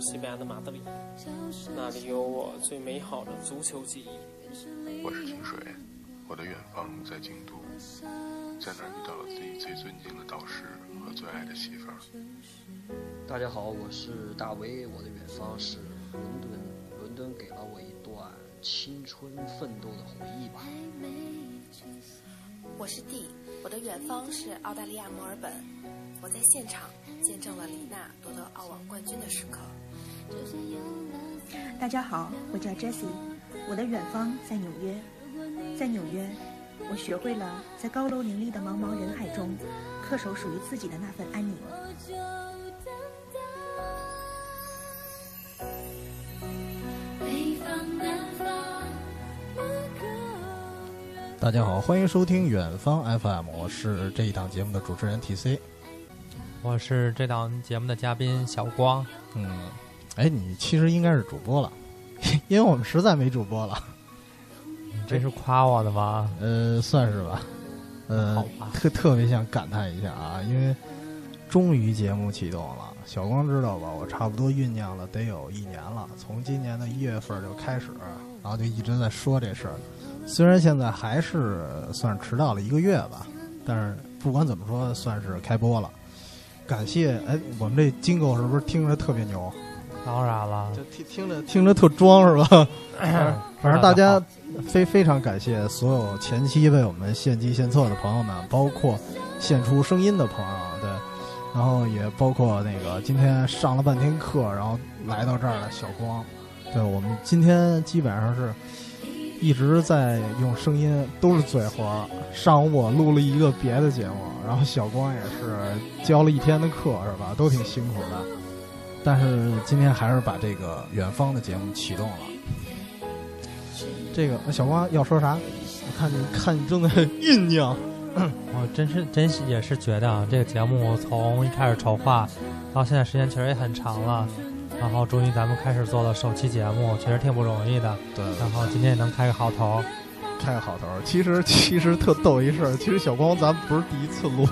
西班牙的马德里，那里有我最美好的足球记忆。我是清水，我的远方在京都，在那儿遇到了自己最尊敬的导师和最爱的媳妇儿。大家好，我是大威，我的远方是伦敦，伦敦给了我一段青春奋斗的回忆吧。我是 D，我的远方是澳大利亚墨尔本，我在现场见证了李娜夺得澳网冠军的时刻。大家好，我叫 Jessie，我的远方在纽约，在纽约，我学会了在高楼林立的茫茫人海中，恪守属于自己的那份安宁。大家好，欢迎收听远方 FM，我是这一档节目的主持人 TC，我是这档节目的嘉宾小光。嗯，哎，你其实应该是主播了，因为我们实在没主播了。你这是夸我的吗？呃，算是吧。呃，特特别想感叹一下啊，因为终于节目启动了。小光知道吧？我差不多酝酿了得有一年了，从今年的一月份就开始，然后就一直在说这事儿。虽然现在还是算是迟到了一个月吧，但是不管怎么说，算是开播了。感谢哎，我们这金狗是不是听着特别牛？当然了，就听听着听着特装是吧？反正大家非非常感谢所有前期为我们献计献策的朋友们，包括献出声音的朋友，对，然后也包括那个今天上了半天课，然后来到这儿的小光，对我们今天基本上是。一直在用声音，都是嘴活。上午我录了一个别的节目，然后小光也是教了一天的课，是吧？都挺辛苦的。但是今天还是把这个远方的节目启动了。这个小光要说啥？我看你看你正在酝酿。我真是真是也是觉得啊，这个节目从一开始筹划到现在时间其实也很长了。然后终于咱们开始做了首期节目，确实挺不容易的。对。然后今天也能开个好头，开个好头。其实其实特逗一事儿，其实小光咱不是第一次录，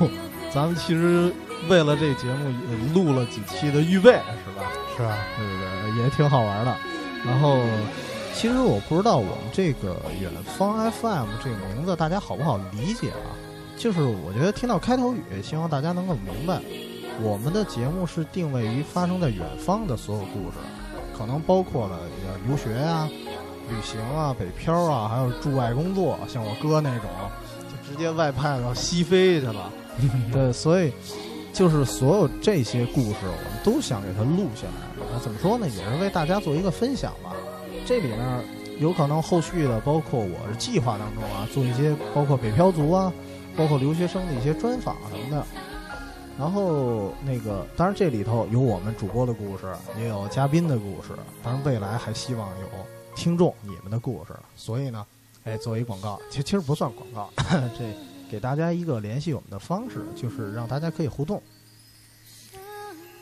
咱们其实为了这节目也录了几期的预备，是吧？是吧？对对对，也挺好玩的。然后，其实我不知道我们这个远方 FM 这个名字大家好不好理解啊？就是我觉得听到开头语，希望大家能够明白。我们的节目是定位于发生在远方的所有故事，可能包括了留学啊、旅行啊、北漂啊，还有驻外工作，像我哥那种，就直接外派到西非去了。对，所以就是所有这些故事，我们都想给它录下来。那怎么说呢？也是为大家做一个分享吧。这里面有可能后续的，包括我是计划当中啊，做一些包括北漂族啊，包括留学生的一些专访什么的。然后那个，当然这里头有我们主播的故事，也有嘉宾的故事。当然未来还希望有听众你们的故事。所以呢，哎，作为广告，其实其实不算广告，这给大家一个联系我们的方式，就是让大家可以互动。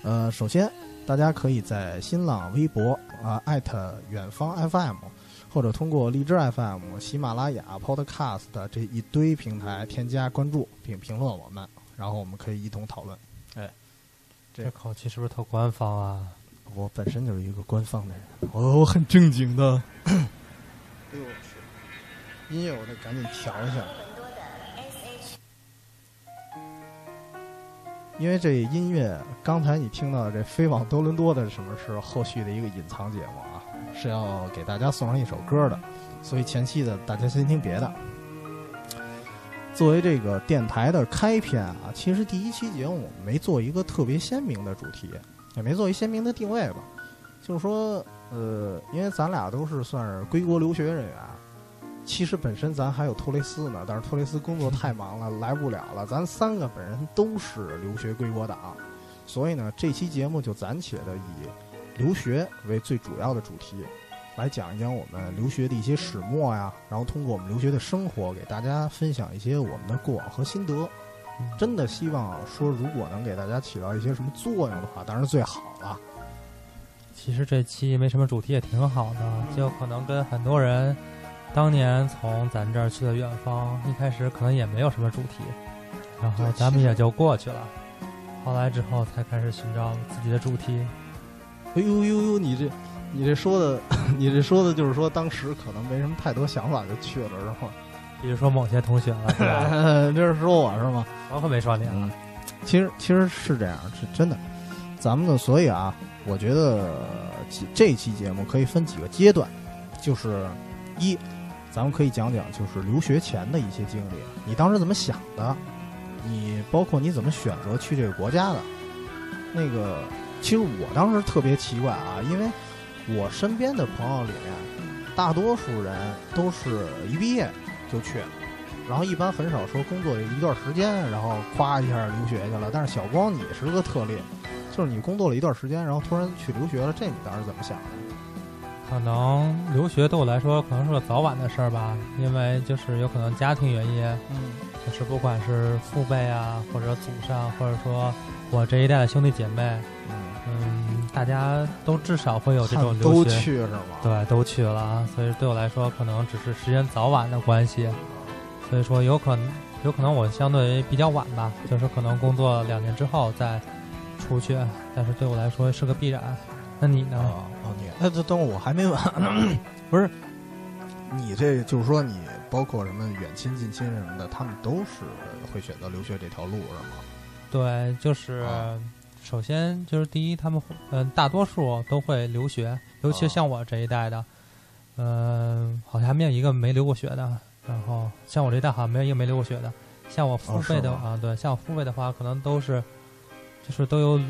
呃，首先大家可以在新浪微博啊艾特远方 FM，或者通过荔枝 FM、喜马拉雅 Podcast 这一堆平台添加关注并评论我们。然后我们可以一同讨论。哎，这口气是不是特官方啊？我本身就是一个官方的人，我我很正经的。哎呦我去！音乐我得赶紧调一下，因为这音乐刚才你听到这飞往多伦多的什么是后续的一个隐藏节目啊？是要给大家送上一首歌的，所以前期的大家先听别的。作为这个电台的开篇啊，其实第一期节目我们没做一个特别鲜明的主题，也没做一鲜明的定位吧。就是说，呃，因为咱俩都是算是归国留学人员，其实本身咱还有托雷斯呢，但是托雷斯工作太忙了，来不了了。咱三个本人都是留学归国党，所以呢，这期节目就暂且的以留学为最主要的主题。来讲一讲我们留学的一些始末呀，然后通过我们留学的生活，给大家分享一些我们的过往和心得。真的希望说，如果能给大家起到一些什么作用的话，当然最好了。其实这期没什么主题也挺好的，就可能跟很多人当年从咱这儿去的远方，一开始可能也没有什么主题，然后咱们也就过去了。后来之后才开始寻找自己的主题。哎呦呦呦，你这你这说的，你这说的就是说当时可能没什么太多想法就去了，是吗？比如说某些同学了，是吧？这是说我是吗？我可没说你啊。嗯，其实其实是这样，是真的。咱们呢，所以啊，我觉得这期节目可以分几个阶段，就是一，咱们可以讲讲就是留学前的一些经历，你当时怎么想的？你包括你怎么选择去这个国家的？那个，其实我当时特别奇怪啊，因为我身边的朋友里面，大多数人都是一毕业就去。然后一般很少说工作一段时间，然后夸一下留学去了。但是小光你是个特例，就是你工作了一段时间，然后突然去留学了，这你当时怎么想的？可能留学对我来说可能是个早晚的事儿吧，因为就是有可能家庭原因，嗯，就是不管是父辈啊，或者祖上，或者说我这一代的兄弟姐妹，嗯，大家都至少会有这种留学，都去是吗？对，都去了，所以对我来说可能只是时间早晚的关系。所以说，有可能，有可能我相对比较晚吧，就是可能工作两年之后再出去，但是对我来说是个必然。那你呢？哦，你，那这等会我还没完，不是，你这就是说，你包括什么远亲近亲什么的，他们都是会选择留学这条路，是吗？对，就是首先就是第一，他们嗯，大多数都会留学，尤其像我这一代的，嗯，好像还没有一个没留过学的。然后像我这代好像没有一个没留过学的，像我父辈的啊，对，像我父辈的话，可能都是，就是都有，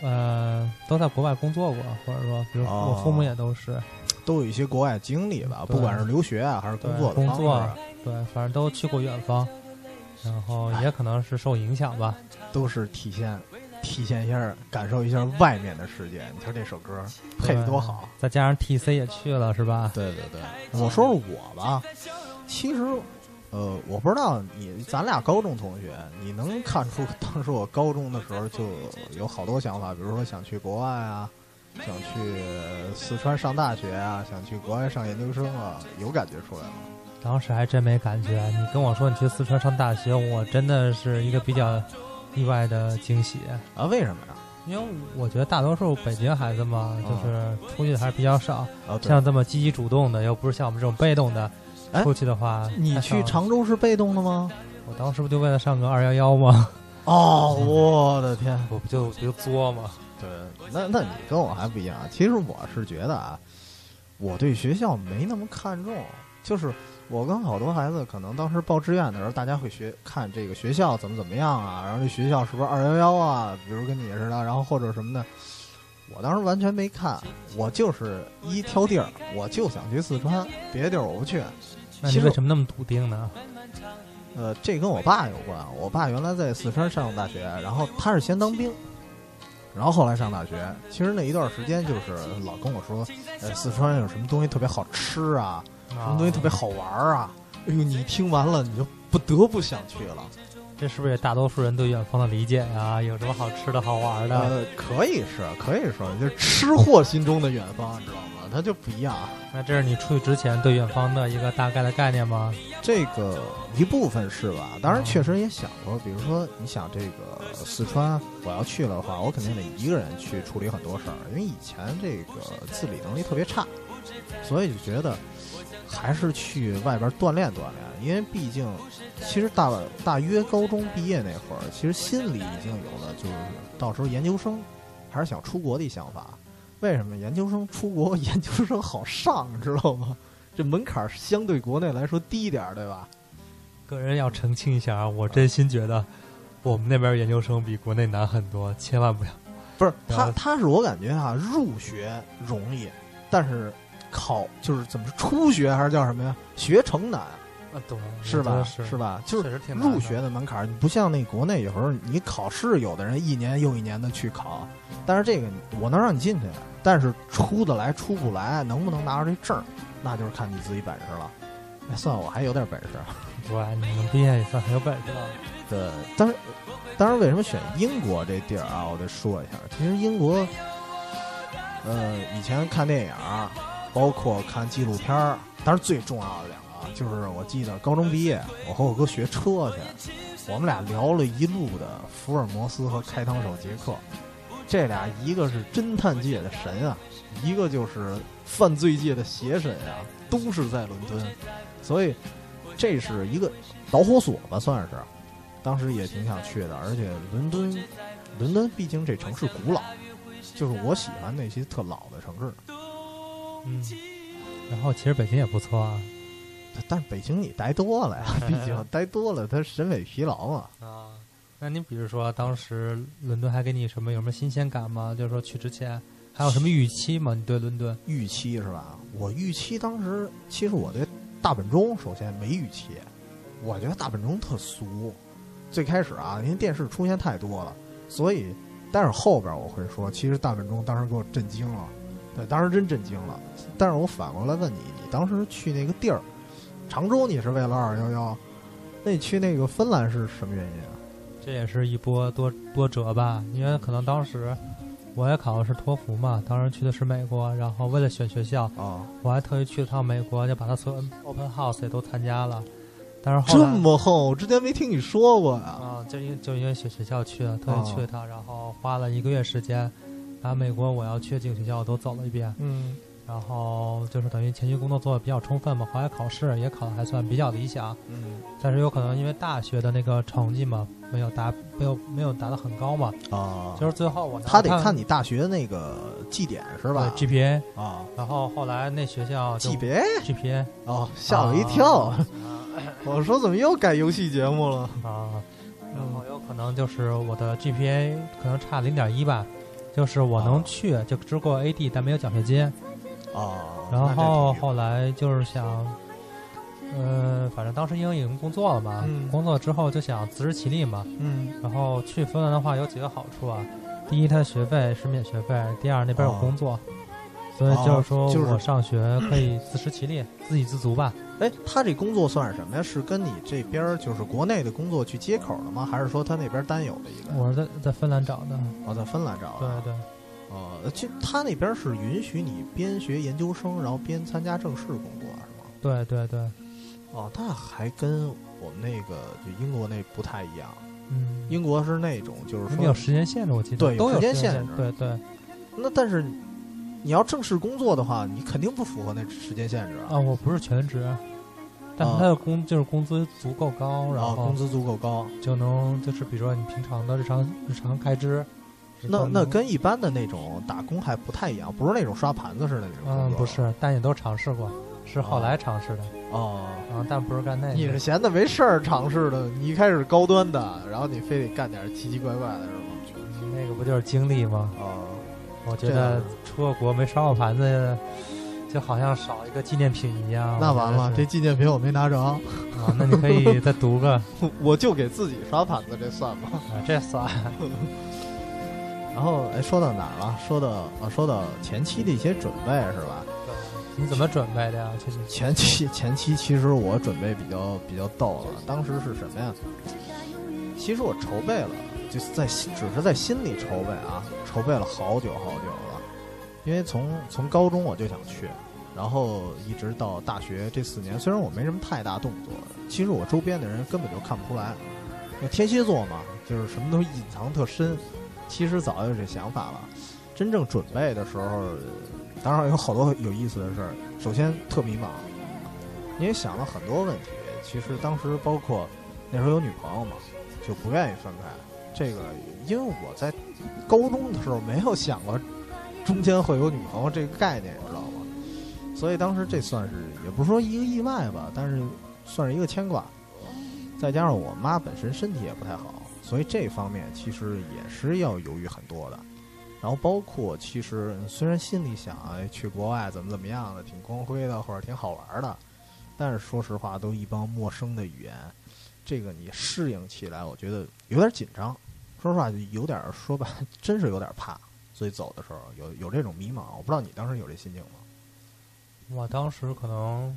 呃，都在国外工作过，或者说，比如我父母也都是，都有一些国外经历吧，不管是留学啊还是工作工作，对，反正都去过远方，然后也可能是受影响吧，都是体现体现一下，感受一下外面的世界。你瞧这首歌配的多好，再加上 T C 也去了，是吧？对对对，我说说我吧。其实，呃，我不知道你，咱俩高中同学，你能看出当时我高中的时候就有好多想法，比如说想去国外啊，想去四川上大学啊，想去国外上研究生啊，有感觉出来吗？当时还真没感觉。你跟我说你去四川上大学，我真的是一个比较意外的惊喜啊！为什么呀？因为我觉得大多数北京孩子嘛，就是出去的还是比较少，像这么积极主动的，又不是像我们这种被动的。出去的话，你去常州是被动的吗？我当时不就为了上个二幺幺吗？哦，我的天，我不就不就作吗？对，那那你跟我还不一样。其实我是觉得啊，我对学校没那么看重。就是我跟好多孩子，可能当时报志愿的时候，大家会学看这个学校怎么怎么样啊，然后这学校是不是二幺幺啊？比如跟你似的，然后或者什么的。我当时完全没看，我就是一挑地儿，我就想去四川，别的地儿我不去。那你为什么那么笃定呢？呃，这跟我爸有关。我爸原来在四川上大学，然后他是先当兵，然后后来上大学。其实那一段时间就是老跟我说，呃，四川有什么东西特别好吃啊，什么东西特别好玩啊。哎呦，你听完了你就不得不想去了。这是不是也大多数人对远方的理解啊？有什么好吃的好玩的？呃，可以是，可以说，就是吃货心中的远方，你知道吗？它就不一样。那这是你出去之前对远方的一个大概的概念吗？这个一部分是吧？当然，确实也想过，比如说，你想这个四川，我要去了的话，我肯定得一个人去处理很多事儿，因为以前这个自理能力特别差，所以就觉得。还是去外边锻炼锻炼，因为毕竟，其实大大约高中毕业那会儿，其实心里已经有了，就是到时候研究生，还是想出国的想法。为什么研究生出国 研究生好上，知道吗？这门槛相对国内来说低点儿，对吧？个人要澄清一下啊，我真心觉得我们那边研究生比国内难很多，千万不要。不是他，他是我感觉啊，入学容易，但是。考就是怎么说初学还是叫什么呀？学成难啊，懂，是吧？是吧？就是入学的门槛，你不像那国内有时候你考试，有的人一年又一年的去考，但是这个我能让你进去，但是出得来出不来，能不能拿着这证，那就是看你自己本事了。哎算我还有点本事，对，你们毕业也算很有本事了。对，当然，当然，为什么选英国这地儿啊？我得说一下，其实英国，呃，以前看电影。包括看纪录片儿，但是最重要的两个就是，我记得高中毕业，我和我哥学车去，我们俩聊了一路的福尔摩斯和开膛手杰克，这俩一个是侦探界的神啊，一个就是犯罪界的邪神啊，都是在伦敦，所以这是一个导火索吧，算是。当时也挺想去的，而且伦敦，伦敦毕竟这城市古老，就是我喜欢那些特老的城市。嗯，然后其实北京也不错啊，但是北京你待多了呀，毕竟待多了，他审美疲劳嘛。啊，那你比如说当时伦敦还给你什么有什么新鲜感吗？就是说去之前还有什么预期吗？你对伦敦预期是吧？我预期当时其实我对大本钟首先没预期，我觉得大本钟特俗。最开始啊，因为电视出现太多了，所以，但是后边我会说，其实大本钟当时给我震惊了，对，当时真震惊了。但是我反过来问你，你当时去那个地儿，常州你是为了二幺幺，那你去那个芬兰是什么原因啊？这也是一波多多折吧，因为可能当时我也考的是托福嘛，当时去的是美国，然后为了选学校啊，我还特意去了趟美国，就把他所有 open house 也都参加了。但是这么厚，我之前没听你说过呀。啊，就因就因为选学校去了，特意去了趟，然后花了一个月时间，把美国我要去的几个学校我都走了一遍。嗯，然后就是等于前期工作做的比较充分嘛，后来考试也考的还算比较理想。嗯，但是有可能因为大学的那个成绩嘛，没有达没有没有达到很高嘛。啊，就是最后我他得看你大学那个绩点是吧？GPA 啊，然后后来那学校 GPA GPA 哦，吓我一跳。我说怎么又改游戏节目了啊？然后有可能就是我的 GPA 可能差零点一吧，就是我能去就只过 AD，但没有奖学金啊。然后后来就是想，呃，反正当时因为已经工作了嘛，工作之后就想自食其力嘛。嗯。然后去芬兰的话有几个好处啊，第一，它学费是免学费；第二，那边有工作，所以就是说我上学可以自食其力，自给自足吧。哎，他这工作算是什么呀？是跟你这边就是国内的工作去接口的吗？还是说他那边单有的一个？我是在在芬兰找的。哦，在芬兰找的。对对。呃，就他那边是允许你边学研究生，然后边参加正式工作，是吗？对对对。哦，那还跟我们那个就英国那不太一样。嗯。英国是那种就是说有时间限制，我记得对，有时间限制。对对。那但是你要正式工作的话，你肯定不符合那时间限制啊！我不是全职。但是他的工就是工资足够高，然后工资足够高，就能就是比如说你平常的日常日常开支，那那跟一般的那种打工还不太一样，不是那种刷盘子似的那种。嗯，不是，但也都尝试过，是后来尝试的。哦，啊，但不是干那个。你是闲的没事儿尝试的，你一开始高端的，然后你非得干点奇奇怪怪的，是吗？那个不就是经历吗？哦，我觉得出个国没刷过盘子。就好像少一个纪念品一样。那完了，这纪念品我没拿着啊。那你可以 再读个。我就给自己刷盘子，这算吗？啊，这算。然后，哎，说到哪儿了？说到啊，说到前期的一些准备是吧？你怎么准备的呀？前期前期其实我准备比较比较逗了。当时是什么呀？其实我筹备了，就是在只是在心里筹备啊，筹备了好久好久了。因为从从高中我就想去，然后一直到大学这四年，虽然我没什么太大动作，其实我周边的人根本就看不出来。那天蝎座嘛，就是什么都隐藏特深，其实早有这想法了。真正准备的时候，当然有好多有意思的事儿。首先特迷茫，因为想了很多问题。其实当时包括那时候有女朋友嘛，就不愿意分开。这个因为我在高中的时候没有想过。中间会有女朋友这个概念，你知道吗？所以当时这算是也不是说一个意外吧，但是算是一个牵挂。再加上我妈本身身体也不太好，所以这方面其实也是要犹豫很多的。然后包括其实虽然心里想哎去国外怎么怎么样的，挺光辉的或者挺好玩的，但是说实话都一帮陌生的语言，这个你适应起来，我觉得有点紧张。说实话，有点说吧，真是有点怕。所以走的时候有有这种迷茫，我不知道你当时有这心情吗？我当时可能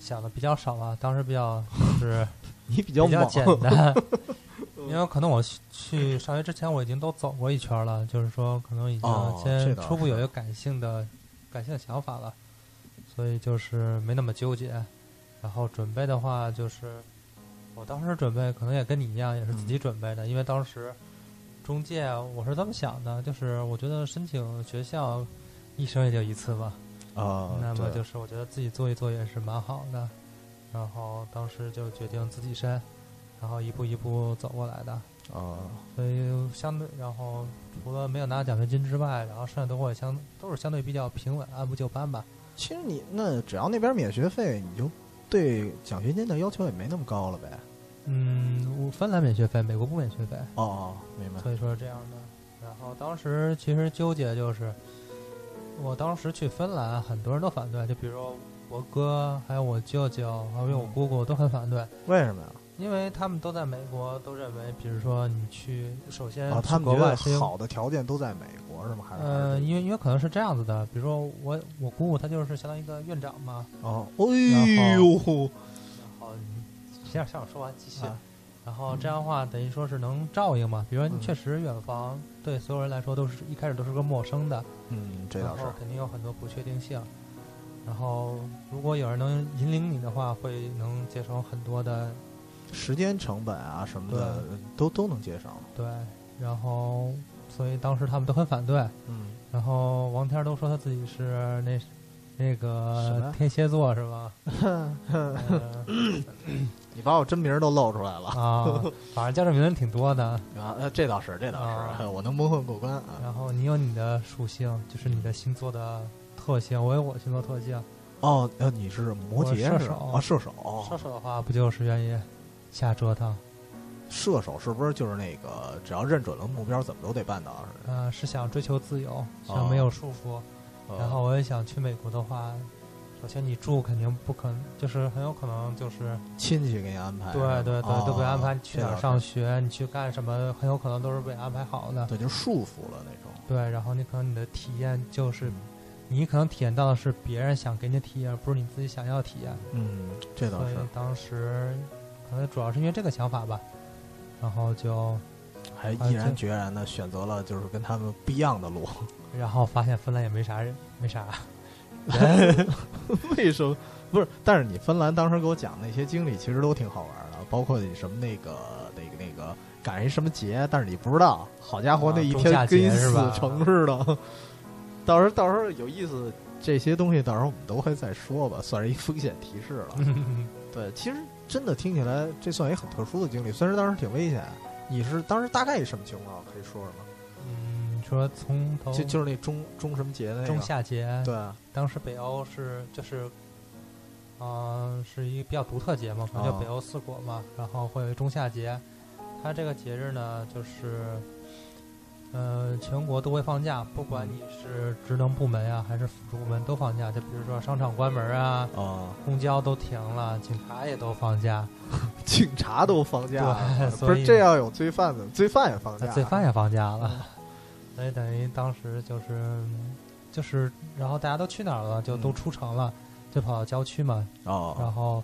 想的比较少吧，当时比较就是 你比较比较简单，因为可能我去上学之前我已经都走过一圈了，就是说可能已经先初步有一个感性的感性的想法了，所以就是没那么纠结。然后准备的话就是我当时准备可能也跟你一样，也是自己准备的，因为当时中介我是这么想的，就是我觉得申请学校一生也就一次吧，啊，那么就是我觉得自己做一做也是蛮好的，然后当时就决定自己申，然后一步一步走过来的，啊，所以相对，然后除了没有拿奖学金之外，然后剩下都会相都是相对比较平稳，按部就班吧。其实你那只要那边免学费，你就对奖学金的要求也没那么高了呗。嗯，我芬兰免学费，美国不免学费，哦哦，明白。所以说是这样的。然后当时其实纠结就是，我当时去芬兰，很多人都反对，就比如说我哥，还有我舅舅，还有我姑姑都很反对，为什么呀？因为他们都在美国，都认为，比如说你去，首先啊，他国外是好的条件都在美国是吗？还是？呃，因为因为可能是这样子的，比如说我我姑姑她就是相当于一个院长嘛，哦，哎呦，先让我说完继续，啊。然后这样的话等于说是能照应嘛，比如说确实远方对所有人来说都是一开始都是个陌生的，嗯，这倒是。肯定有很多不确定性，然后如果有人能引领你的话，会能节省很多的时间成本啊什么的都都能节省。对，然后所以当时他们都很反对，嗯，然后王天儿都说他自己是那那个天蝎座是吧？呃你把我真名都露出来了啊，反正叫这名人挺多的。啊！呃这倒是，这倒啊是，我能蒙混过关啊。然后你有你的属性，就是你的星座的特性，我有我星座特性。哦，呃，你是摩羯射手啊？射手，射手的话，不就是愿意瞎折腾？射手是不是就是那个只要认准了目标，怎么都得办到似的？呃，是想追求自由，哦想没有束缚。呃然后我也想去美国的话，首先你住肯定不可能，就是很有可能就是亲戚给你安排，对对对，哦都被安排你去哪儿上学，你去干什么，很有可能都是被安排好的。对，就束缚了那种。对，然后你可能你的体验就是嗯，你可能体验到的是别人想给你体验，而不是你自己想要体验。嗯，这倒所以是。当时可能主要是因为这个想法吧，然后就还毅然决然的选择了就是跟他们不一样的路。然后发现芬兰也没啥人，没啥人，为什么？不是，但是你芬兰当时给我讲那些经历，其实都挺好玩的，包括你什么那个那个那个赶上一什么节，但是你不知道，好家伙，啊那一天跟死城似的。到时候到时候有意思，这些东西到时候我们都会再说吧，算是一风险提示了。对，其实真的听起来这算一很特殊的经历，虽然当时挺危险。你是当时大概什么情况？可以说说吗？嗯，你说从头就就是那中中什么节的那个？中夏节，对，啊。当时北欧是就是，呃，是一个比较独特节嘛，可能叫哦北欧四国嘛，然后会有一仲夏节，它这个节日呢，就是，呃，全国都会放假，不管你是职能部门呀、还是辅助部门都放假，就比如说商场关门啊，啊，公交都停了，警察也都放假，警察都放假了，不所以是这要有罪犯的，罪犯也放假，罪犯也放假了，所以等于当时就是就是，然后大家都去哪儿了？就都嗯出城了，就跑到郊区嘛，然哦，后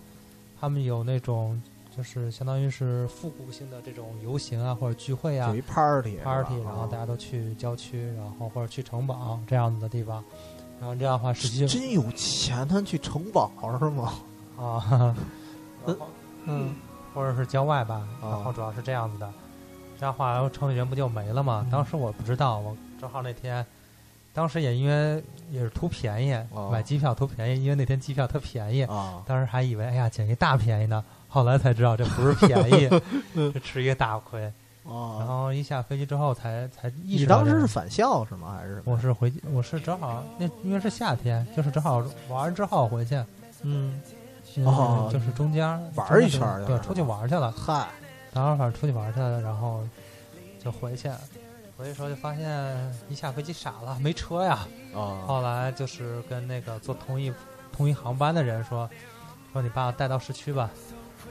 他们有那种就是相当于是复古性的这种游行啊或者聚会啊有一 party party，然后大家都去郊区，然后或者去城堡这样子的地方，然后这样的话实际真有钱，他去城堡是吗？啊，然 后嗯，或者是郊外吧，啊然后主要是这样子的，这样的话然后城里人不就没了吗？嗯当时我不知道，我正好那天。当时也因为也是图便宜，哦买机票图便宜，因为那天机票特便宜，啊，当时还以为哎呀捡一大便宜呢，后来才知道这不是便宜，这吃一个大亏。然哦，后一下飞机之后才才意你识到你。当时是返校是吗？还是？我是回我是正好那因为是夏天，就是正好玩完之后回去，嗯，嗯哦就是中间玩一圈儿对，出去玩去了。嗨，当时反正出去玩去了，然后就回去。回去时候就发现一下飞机傻了，没车呀。啊，后来就是跟那个坐同一同一航班的人说，说你把我带到市区吧。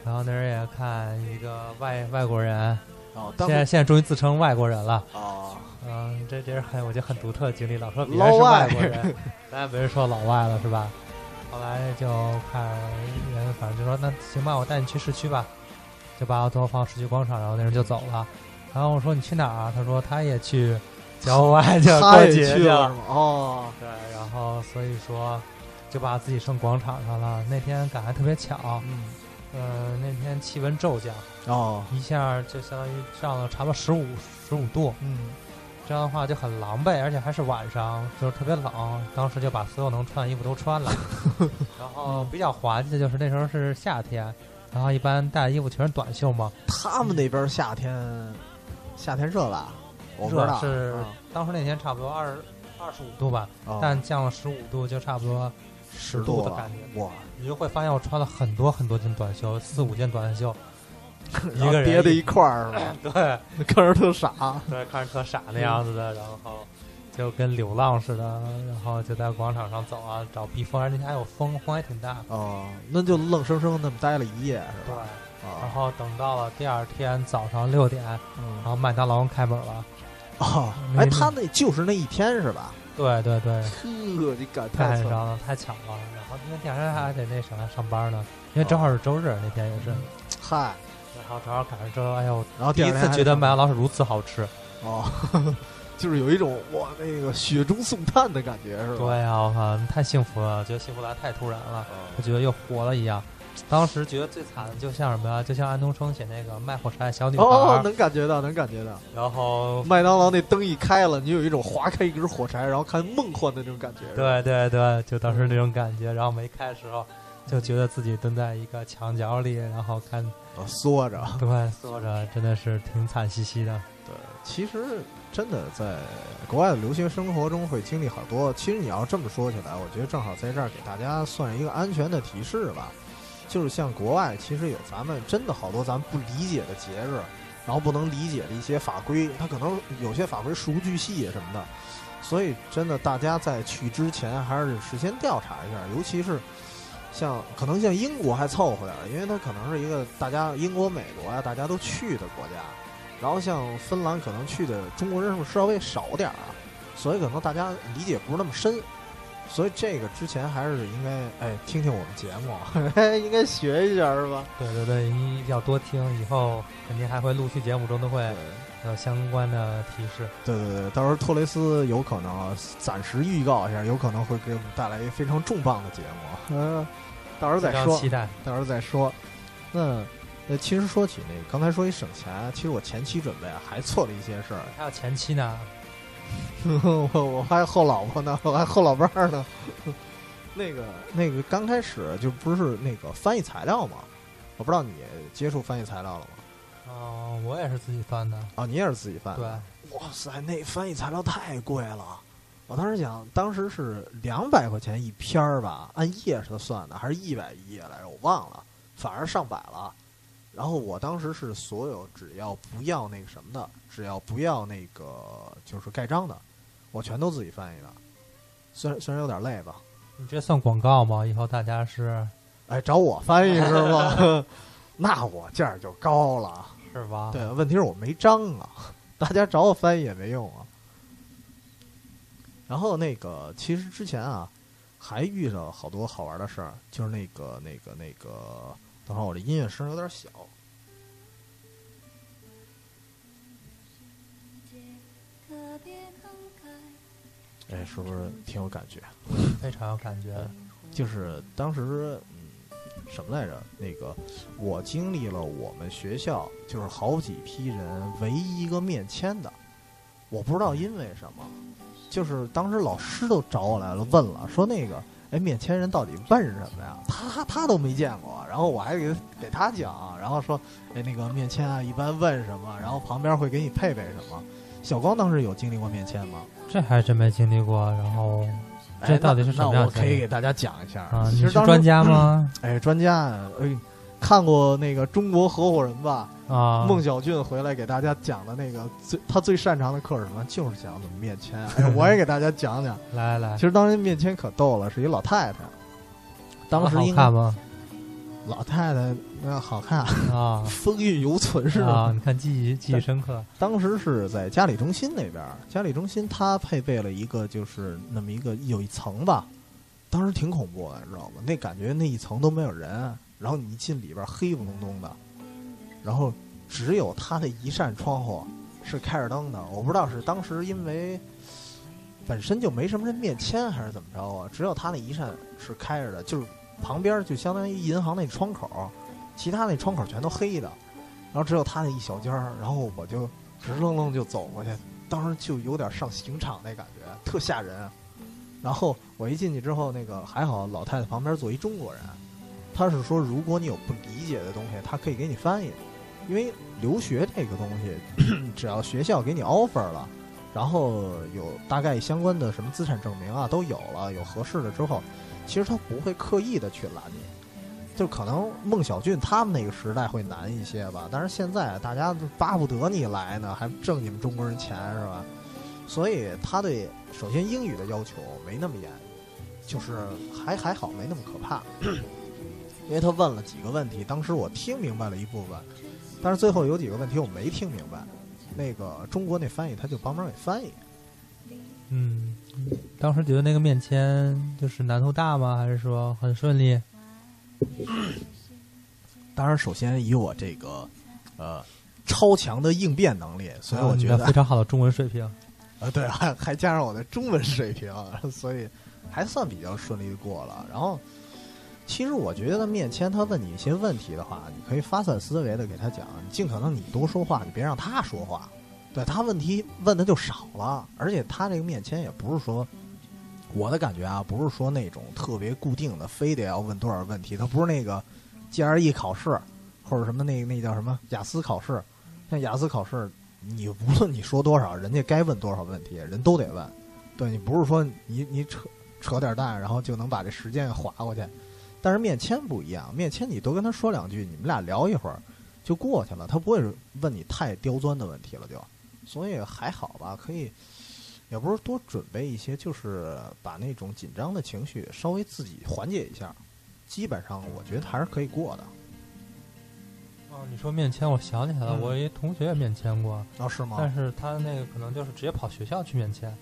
然后那人也看一个外外国人，哦，现在现在终于自称外国人了。啊，嗯，这这是很我觉得很独特的经历，老说别人是外外国人，咱也没人说老外了是吧？后来就看人，反正就说那行吧，我带你去市区吧，就把我最后放市区广场，然后那人就走了。然后我说你去哪儿啊？他说他也去郊外去他也过节去去了是吗？哦，对，然后所以说就把自己剩广场上了。那天赶还特别巧，嗯，呃，那天气温骤降，哦，一下就相当于上了差不多十五十五度，嗯，这样的话就很狼狈，而且还是晚上，就是特别冷。当时就把所有能穿的衣服都穿了，然后比较滑稽的就是那时候是夏天，然后一般带的衣服全是短袖嘛，他们那边夏天夏天热吧？我不知道，热是啊当时那天差不多二二十五度吧，哦但降了十五度就差不多十了度的感觉。哇！你就会发现我穿了很多很多件短袖，四五件短袖，一个人叠在一块儿是吧？对 看着特傻。对，看着特傻那样子的，然后就跟流浪似的，然后就在广场上走啊，找避风，而且那天还有风，风还挺大。哦，那就愣生生那么待了一夜是对吧？，啊，然后等到了第二天早上六点，然嗯，后麦当劳开门了。哦，哎，他那就是那一天是吧？对对对，呵，你敢太太上了，太巧了。然后因为第二天还得那啥上班呢，因为正好是周日那天也是，嗨，然后正好赶上周，哎呦，然后第一次觉得麦当劳是如此好吃。哦，就是有一种哇那个雪中送炭的感觉是吧？对呀、我靠，太幸福了，觉得幸福来太突然了，哦我觉得又活了一样。当时觉得最惨的就像什么呀？就像安东升写那个卖火柴的小女孩，哦，能感觉到，能感觉到。然后麦当劳那灯一开了，你有一种划开一根火柴，然后看梦幻的那种感觉。对对对，就当时那种感觉。然后没开的时候，就觉得自己蹲在一个墙角里，然后看呃缩着。对缩着，真的是挺惨兮兮的。对，其实真的在国外的留学生活中会经历好多。其实你要这么说起来，我觉得正好在这儿给大家算一个安全的提示吧。就是像国外，其实有咱们真的好多咱们不理解的节日，然后不能理解的一些法规，它可能有些法规事无巨细什么的。所以真的，大家在去之前还是事先调查一下，尤其是像可能像英国还凑合点，因为它可能是一个大家英国、美国啊、大家都去的国家。然后像芬兰可能去的中国人数稍微少点儿啊？所以可能大家理解不是那么深。所以这个之前还是应该哎听听我们节目，应该学一下是吧？对对对，一定要多听，以后肯定还会陆续节目中都会有相关的提示。对对对，到时候托雷斯有可能啊暂时预告一下，有可能会给我们带来一个非常重磅的节目。嗯、到时候再说期。待。到时候再说。那那其实说起那个，刚才说一省钱，其实我前期准备啊还做了一些事儿。还有前期呢，我我还后老婆呢，我还后老伴儿呢。那个 那个刚开始就不是那个翻译材料嘛，我不知道你接触翻译材料了吗？哦，我也是自己翻的。啊，你也是自己翻？对，哇塞，那翻译材料太贵了。我当时想，当时是两百块钱一篇儿吧，按页是算的，还是一百一页来着？我忘了，反而上百了。然后我当时是所有只要不要那个什么的，只要不要那个就是盖章的，我全都自己翻译的。虽然虽然有点累吧，你这算广告吗？以后大家是哎，找我翻译是吗？那我价儿就高了。是吧？对，问题是我没章啊，大家找我翻译也没用啊。然后那个，其实之前啊，还遇到好多好玩的事儿，就是那个、那个、那个，等会儿我这音乐声有点小，哎，是不是挺有感觉？非常有感觉。就是当时，嗯，什么来着？那个，我经历了我们学校就是好几批人唯一一个面签的，我不知道因为什么，就是当时老师都找我来了，问了，说那个，哎，面签人到底问什么呀？他他都没见过，然后我还给给他讲，然后说，哎，那个面签啊，一般问什么，然后旁边会给你配备什么。小光当时有经历过面签吗？这还真没经历过。然后哎这到底是什么样那那我可以给大家讲一下啊，你其实当时是专家吗？哎，专家，哎，看过那个《中国合伙人》吧？啊，孟小俊回来给大家讲的那个最他最擅长的课是什么？就是讲怎么面签。哎，我也给大家讲讲。来来来其，实当时面签可逗了，是一老太太。当时好应该看吗？老太太那好看，啊 风韵犹存是吧？啊，你看记忆记忆深刻。当时是在嘉里中心那边，嘉里中心它配备了一个就是那么一个有一层吧，当时挺恐怖的，你知道吗？那感觉那一层都没有人，然后你一进里边黑不隆咚的，然后只有他的一扇窗户是开着灯的，我不知道是当时因为本身就没什么人面签还是怎么着啊，只有他那一扇是开着的，就是旁边就相当于银行那窗口，其他那窗口全都黑的，然后只有他那一小间儿，然后我就直愣愣就走过去，当时就有点上刑场那感觉，特吓人。然后我一进去之后，那个还好，老太太旁边坐一中国人，他是说如果你有不理解的东西，他可以给你翻译，因为留学这个东西，只要学校给你 offer 了，然后有大概相关的什么资产证明啊都有了，有合适的之后，其实他不会刻意的去拦你。就可能孟小俊他们那个时代会难一些吧，但是现在大家都巴不得你来呢，还挣你们中国人钱是吧？所以他对首先英语的要求没那么严，就是还还好没那么可怕，因为他问了几个问题，当时我听明白了一部分，但是最后有几个问题我没听明白，那个中国那翻译他就帮忙给翻译。嗯，当时觉得那个面签就是难度大吗？还是说很顺利？当然，首先以我这个呃超强的应变能力，所以我觉得非常好的中文水平。呃，对，还还加上我的中文水平，所以还算比较顺利的过了。然后，其实我觉得面签他问你一些问题的话，你可以发散思维的给他讲，尽可能你多说话，你别让他说话。对他问题问的就少了，而且他这个面签也不是说。我的感觉啊，不是说那种特别固定的，非得要问多少问题。他不是那个 GRE 考试，或者什么那那叫什么雅思考试。像雅思考试，你无论你说多少，人家该问多少问题，人都得问。对你不是说你你扯扯点蛋，然后就能把这时间划过去。但是面签不一样，面签你多跟他说两句，你们俩聊一会儿就过去了，他不会问你太刁钻的问题了，就所以还好吧，可以。也不是多准备一些，就是把那种紧张的情绪稍微自己缓解一下，基本上我觉得还是可以过的。哦，你说面签，我想起来了，我一同学也面签过。哦，是吗？但是他那个可能就是直接跑学校去面签，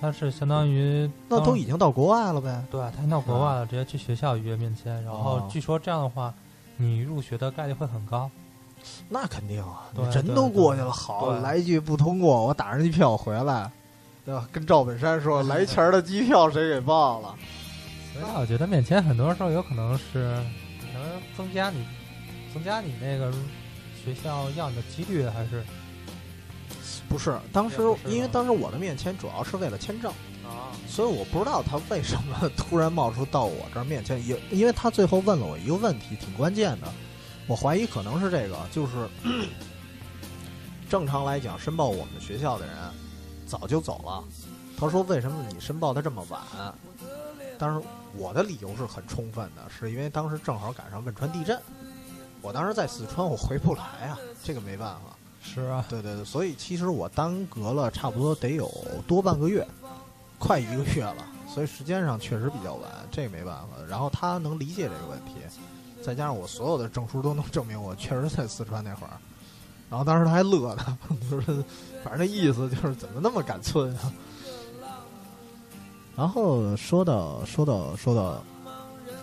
他是相当于那都已经到国外了呗？对，他到国外了，直接去学校预约面签，然后据说这样的话，你入学的概率会很高。那肯定啊，你人都过去了，好来一句不通过，我打上机票回来。对吧？跟赵本山说，来钱的机票谁给报了？所以我觉得面签很多时候有可能是能增加你增加你那个学校要你的几率，还是不是？当时因为当时我的面签主要是为了签证啊，所以我不知道他为什么 突然冒出到我这儿面签。也因为他最后问了我一个问题，挺关键的，我怀疑可能是这个，就是 正常来讲，申报我们学校的人。早就走了，他说：“为什么你申报的这么晚？”当时我的理由是很充分的，是因为当时正好赶上汶川地震，我当时在四川，我回不来啊，这个没办法。是啊，对对对，所以其实我耽搁了差不多得有多半个月，快一个月了，所以时间上确实比较晚，这没办法。然后他能理解这个问题，再加上我所有的证书都能证明我确实在四川那会儿。然后当时他还乐呢，就是反正那意思就是怎么那么敢寸啊？然后说到说到说到，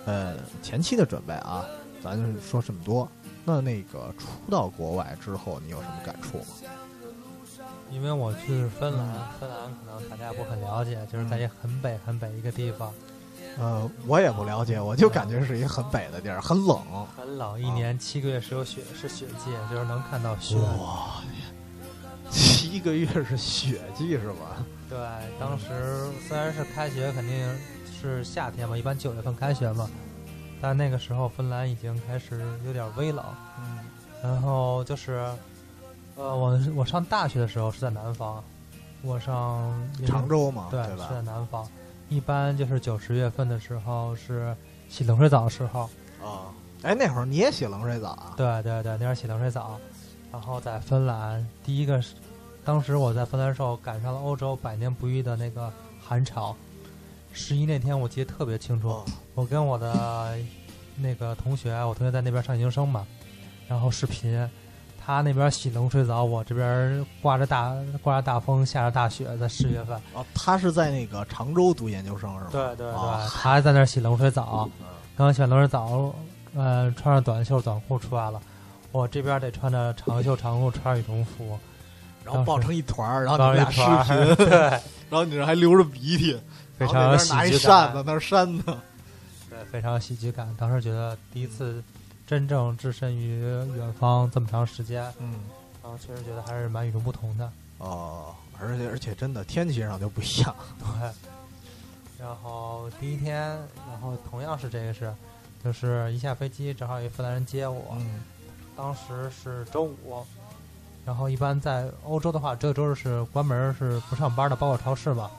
呃，前期的准备啊，咱就说这么多。那那个出到国外之后，你有什么感触吗？因为我去芬兰，芬兰可能大家不很了解，就是在一很北很北一个地方。呃，我也不了解，我就感觉是一个很北的地儿，很冷，很冷，一年七个月是有雪，是雪季，就是能看到雪。哇，七个月是雪季是吧？对，当时虽然是开学，肯定是夏天嘛，一般九月份开学嘛，但那个时候芬兰已经开始有点微冷。嗯，然后就是，呃，我我上大学的时候是在南方，我上常州嘛，对，是在南方。一般就是九十月份的时候是洗冷水澡的时候啊，哎，那会儿你也洗冷水澡啊？对对对，那会儿洗冷水澡，然后在芬兰，第一个是，当时我在芬兰时候赶上了欧洲百年不遇的那个寒潮，十一那天我记得特别清楚，我跟我的那个同学，我同学在那边上研究生嘛，然后视频。他那边洗冷水澡，我这边刮着大刮着大风，下着大雪，在十月份。哦，他是在那个常州读研究生是吧？对对对，他还在那洗冷水澡。刚洗完冷水澡，呃，穿着短袖短裤出来了。我这边得穿着长袖长裤，穿羽绒服，然后抱成一团儿，然后你们俩视频，对，然后你这还流着鼻涕，非常有喜拿一扇子那扇子，对，非常有喜剧感。当时觉得第一次。真正置身于远方这么长时间，嗯，然后确实觉得还是蛮与众不同的。哦，而且而且真的天气上就不一样。对。然后第一天，然后同样是这个事，就是一下飞机正好有一芬兰人接我，嗯，当时是周五，然后一般在欧洲的话，这个周日是关门是不上班的，包括超市吧。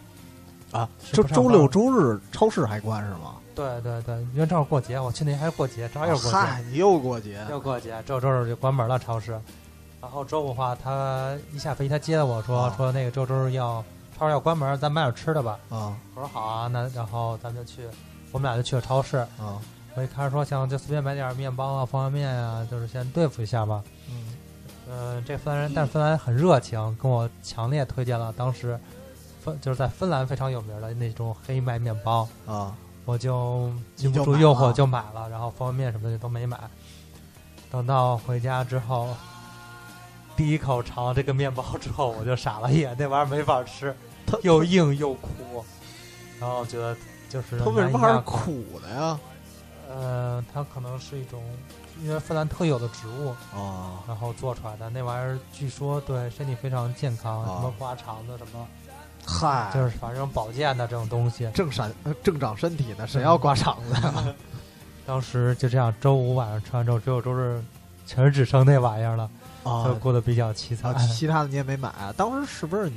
啊，就周周六周日超市还关是吗？对对对，因为正好过节，我去年还是过节，正好又是过节。嗨，你又过节，又过节，周周日就关门了超市。然后周五的话，他一下飞机，他接的我说、啊说那个周周日要超市要关门，咱买点吃的吧。啊我说好啊，那然后咱们就去，我们俩就去了超市。啊，我一开始说想就随便买点面包啊、方便面啊，就是先对付一下吧。嗯嗯、这芬兰人，但是芬兰人很热情，跟我强烈推荐了当时芬就是在芬兰非常有名的那种黑麦面包。啊，我就你禁不住诱惑就买了，然后方便面什么的都没买。等到回家之后，第一口尝了这个面包之后，我就傻了眼，那玩意儿没法吃，又硬又苦，然后觉得就是它为什么还是？苦的呀？呃，它可能是一种因为芬兰特有的植物，啊然后做出来的那玩意儿，据说对身体非常健康，啊什么刮肠子什么，嗨，就是反正保健的这种东西。正闪呃正长身体呢，谁要刮肠子呀？当时就这样，周五晚上吃完之后，只有周日全是只剩那玩意儿了，就啊过得比较凄惨啊，，其他的你也没买啊？当时是不是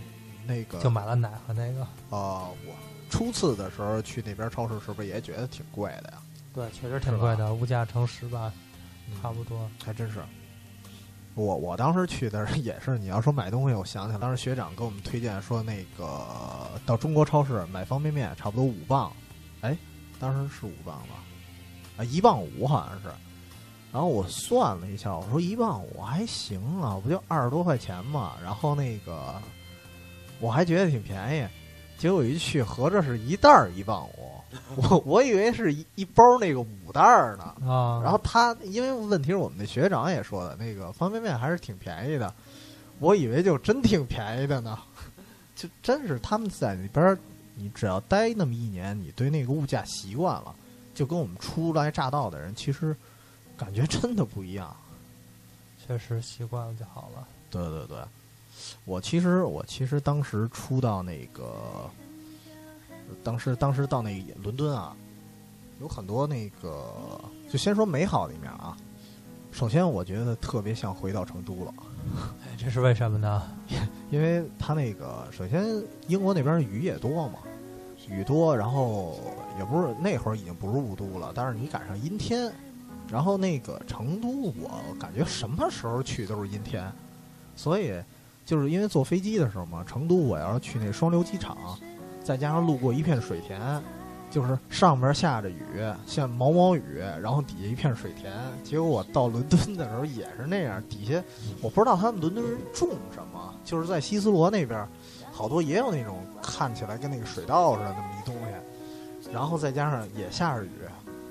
那个就买了奶和那个。啊？我初次的时候去那边超市，是不是也觉得挺贵的呀？对，确实挺贵的，物价乘十吧，差不多。还真是。我我当时去的时候 也是，你要说买东西，我想想，当时学长给我们推荐说，那个到中国超市买方便面差不多五磅，哎，当时是五磅吧？啊，一磅五好像是。然后我算了一下，我说一磅五还行啊，不就二十多块钱嘛。然后那个我还觉得挺便宜，结果一去合着是一袋儿一磅五，我我以为是一一包那个五袋儿呢。啊，然后他因为问题是我们那学长也说的，那个方便面还是挺便宜的，我以为就真挺便宜的呢，就真是他们在那边儿，你只要待那么一年，你对那个物价习惯了，就跟我们初来乍到的人其实感觉真的不一样。确实习惯了就好了。对对对，我其实我其实当时出到那个，当时当时到那个伦敦啊，有很多那个，就先说美好的一面啊。首先，我觉得特别像回到成都了，哎，这是为什么呢？因为它那个首先英国那边雨也多嘛，雨多，然后也不是那会儿已经不是雾都了，但是你赶上阴天，然后那个成都我感觉什么时候去都是阴天，所以就是因为坐飞机的时候嘛，成都我要是去那双流机场，再加上路过一片水田，就是上边下着雨，像毛毛雨，然后底下一片水田。结果我到伦敦的时候也是那样，底下我不知道他们伦敦人种什么，就是在希斯罗那边，好多也有那种看起来跟那个水稻似的那么一东西，然后再加上也下着雨，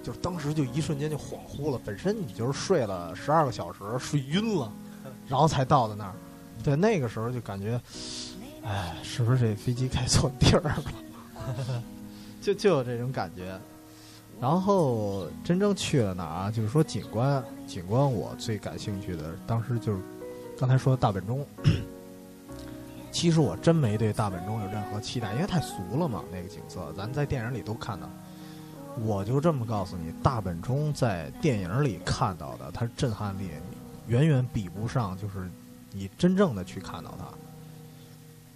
就是当时就一瞬间就恍惚了。本身你就是睡了十二个小时，睡晕了，然后才到的那儿。对，那个时候就感觉，哎，是不是这飞机开错地儿了？就就有这种感觉。然后真正去了哪儿啊？就是说景观，景观我最感兴趣的，当时就是刚才说的大本钟。其实我真没对大本钟有任何期待，因为太俗了嘛，那个景色，咱在电影里都看到。我就这么告诉你，大本钟在电影里看到的，它震撼力远远比不上，就是你真正的去看到它。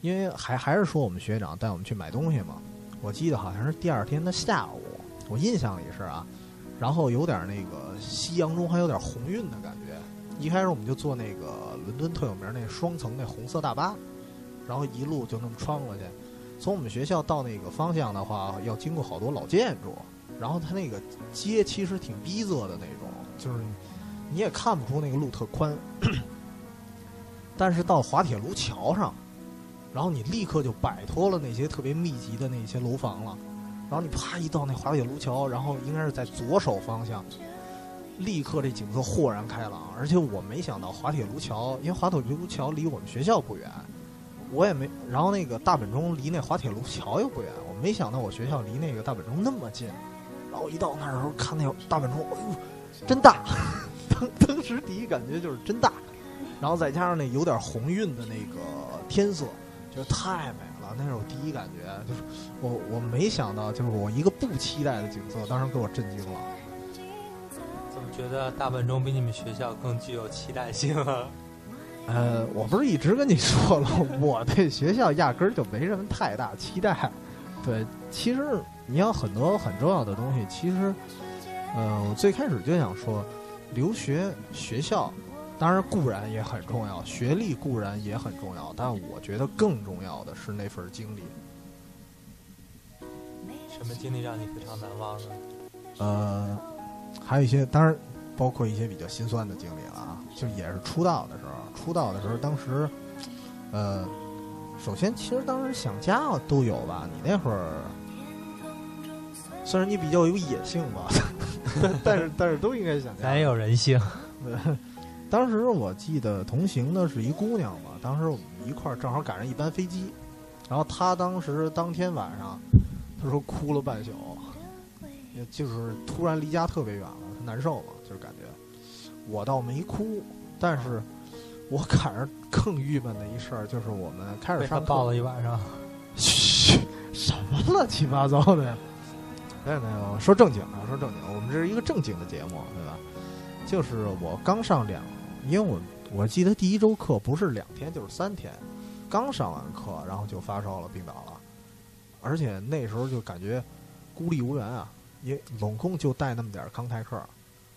因为还还是说我们学长带我们去买东西嘛，我记得好像是第二天的下午，我印象里是啊，然后有点那个夕阳中还有点红晕的感觉。一开始我们就坐那个伦敦特有名那双层那红色大巴，然后一路就那么穿过去。从我们学校到那个方向的话，要经过好多老建筑，然后它那个街其实挺逼仄的那种，就是你也看不出那个路特宽。但是到滑铁卢桥上，然后你立刻就摆脱了那些特别密集的那些楼房了，然后你啪一到那滑铁卢桥，然后应该是在左手方向，立刻这景色豁然开朗。而且我没想到滑铁卢桥，因为滑铁卢桥离我们学校不远，我也没，然后那个大本钟离那滑铁卢桥又不远，我没想到我学校离那个大本钟那么近。然后一到那的时候看那大本钟，哎呦，真大！当当时第一感觉就是真大，然后再加上那有点红晕的那个天色，觉得太美了。那是我第一感觉，就是我我没想到，就是我一个不期待的景色，当时给我震惊了。怎么觉得大本钟比你们学校更具有期待性啊？呃，我不是一直跟你说了，我对学校压根儿就没什么太大期待。对，其实你要很多很重要的东西，其实，呃，我最开始就想说，留学学校，当然固然也很重要，学历固然也很重要，但我觉得更重要的是那份经历。什么经历让你非常难忘呢？呃，还有一些，当然包括一些比较心酸的经历了啊，就也是出道的时候。出道的时候，当时，呃，首先其实当时想家都有吧。你那会儿，虽然你比较有野性吧，但是 但是都应该想家。咱也有人性。当时我记得同行的是一姑娘嘛，当时我们一块儿正好赶上一班飞机，然后她当时当天晚上，她说哭了半宿，也就是突然离家特别远了，她难受嘛，就是感觉。我倒没哭，但是。我赶上更郁闷的一事儿，就是我们开始上课抱了一晚上。嘘，什么乱七八糟的呀？没有没有，说正经的，说正经，我们这是一个正经的节目，对吧？就是我刚上两，因为我我记得第一周课不是两天就是三天，刚上完课然后就发烧了，病倒了，而且那时候就感觉孤立无援啊，也拢共就带那么点康泰克，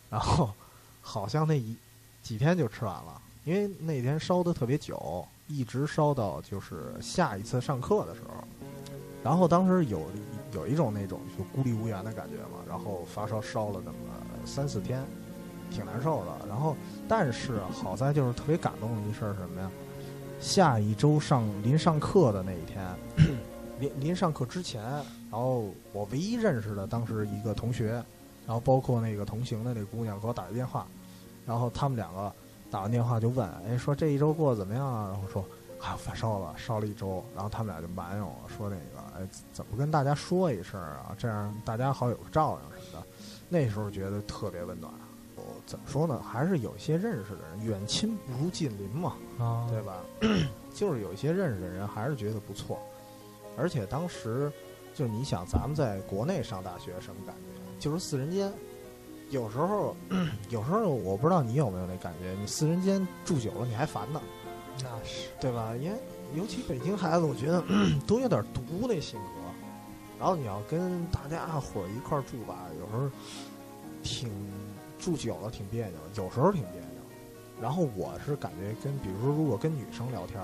然后 好像那一几天就吃完了。因为那天烧的特别久，一直烧到就是下一次上课的时候，然后当时有有一种那种就孤立无援的感觉嘛，然后发烧烧了那么三四天，挺难受的。然后但是好在就是特别感动的一事儿什么呀？下一周上临上课的那一天，临临上课之前，然后我唯一认识的当时一个同学，然后包括那个同行的那姑娘给我打一电话，然后他们两个。打完电话就问，哎，说这一周过得怎么样啊？然后说，哎，发烧了，烧了一周。然后他们俩就埋怨我说，那个，哎，怎么跟大家说一声啊？这样大家好有个照应什么的。那时候觉得特别温暖。我怎么说呢？还是有一些认识的人，远亲不如近邻嘛，对吧？就是有一些认识的人，还是觉得不错。而且当时，就是你想，咱们在国内上大学什么感觉？就是四人间。有时候，有时候我不知道你有没有那感觉，你四人间住久了你还烦呢，那是对吧？因为尤其北京孩子，我觉得 都有点独那性格。然后你要跟大家伙一块住吧，有时候挺住久了挺别扭，有时候挺别扭。然后我是感觉跟，比如说如果跟女生聊天，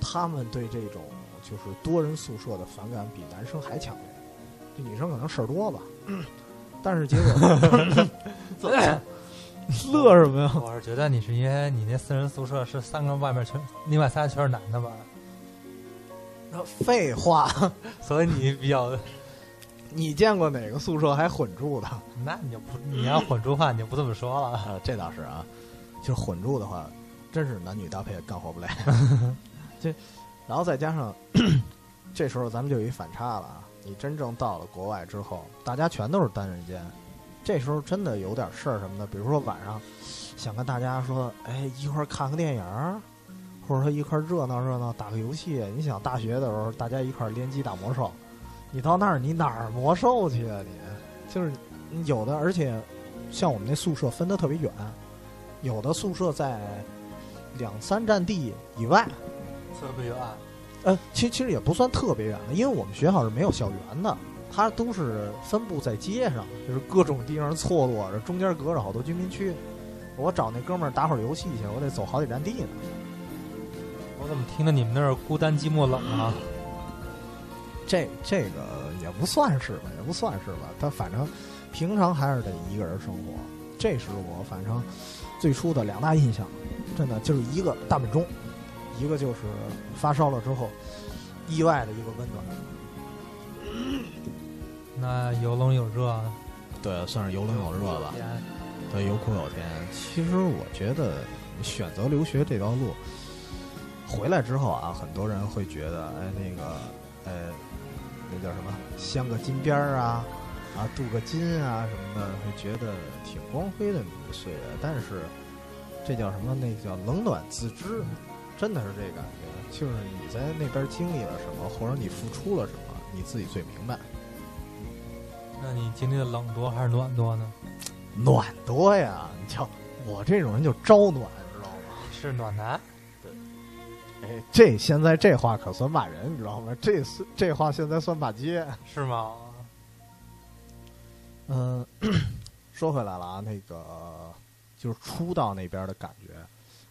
他们对这种就是多人宿舍的反感比男生还强烈。这女生可能事儿多吧。但是结果 乐什么呀？我是觉得你是因为你那四人宿舍是三个外面全，另外仨全是男的吧？那废话，所以你比较，你见过哪个宿舍还混住的？那你就不，你要混住话你就不这么说了。啊，这倒是啊，就是混住的话，真是男女搭配干活不累。这，然后再加上，这时候咱们就有一反差了啊。你真正到了国外之后，大家全都是单人间，这时候真的有点事儿什么的，比如说晚上想跟大家说，哎，一块儿看个电影，或者说一块儿热闹热闹打个游戏。你想大学的时候，大家一块儿联机打魔兽，你到那儿你哪儿魔兽去啊？你就是有的，而且像我们那宿舍分的特别远，有的宿舍在两三站地以外，特别远。呃，其其实也不算特别远的，因为我们学校是没有校园的，它都是分布在街上，就是各种地方错落着，中间隔着好多居民区。我找那哥们儿打会儿游戏去，我得走好几站地呢。我怎么听着你们那儿孤单寂寞冷啊？这这个也不算是吧，也不算是吧。他反正平常还是得一个人生活，这是我反正最初的两大印象，真的就是一个大本钟。一个就是发烧了之后，意外的一个温暖。那有冷有热，对，算是有冷有热吧。对，有苦有甜。其实我觉得选择留学这条路，回来之后啊，很多人会觉得，哎，那个，呃，那叫什么，镶个金边儿啊，啊，镀个金啊什么的，会觉得挺光辉的那个岁月。但是这叫什么？那叫冷暖自知，真的是这感觉。就是你在那边经历了什么，或者你付出了什么，你自己最明白。那你经历的冷多还是暖多呢？暖多呀！你瞧我这种人就招暖，知道吗？是暖男。哎，这现在这话可算骂人，你知道吗？这这话现在算骂街，是吗？嗯，说回来了啊，那个就是初到那边的感觉。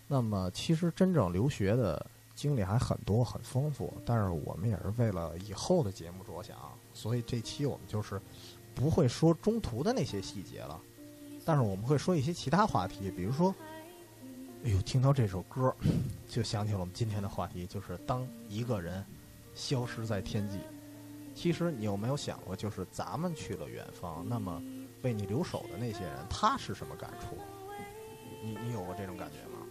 那么其实真正留学的经历还很多，很丰富。但是我们也是为了以后的节目着想，所以这期我们就是不会说中途的那些细节了，但是我们会说一些其他话题，比如说，哎呦，听到这首歌，就想起了我们今天的话题，就是当一个人消失在天际。其实你有没有想过，就是咱们去了远方，那么为你留守的那些人，他是什么感触？你你有过这种感觉吗？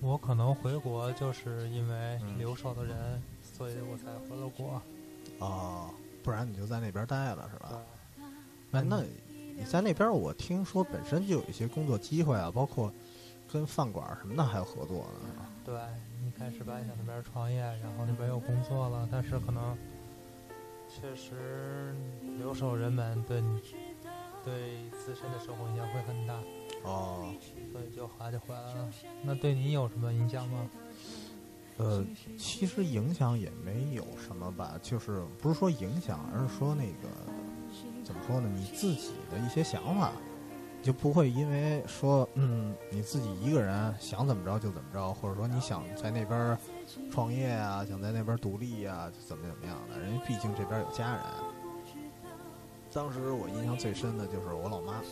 我可能回国就是因为留守的人，所以我才回了国。哦，不然你就在那边待了是吧？哎，那你在那边，我听说本身就有一些工作机会啊，包括跟饭馆什么的还有合作呢。对，一开始吧想那边创业，然后那边有工作了，但是可能。确实，留守人们对你对自身的生活影响会很大哦，所以就后来就回来了。那对你有什么影响吗？呃，其实影响也没有什么吧，就是不是说影响，而是说那个怎么说呢？你自己的一些想法。就不会因为说，嗯，你自己一个人想怎么着就怎么着，或者说你想在那边创业啊，想在那边独立啊，怎么怎么样的？人家毕竟这边有家人。当时我印象最深的就是我老妈。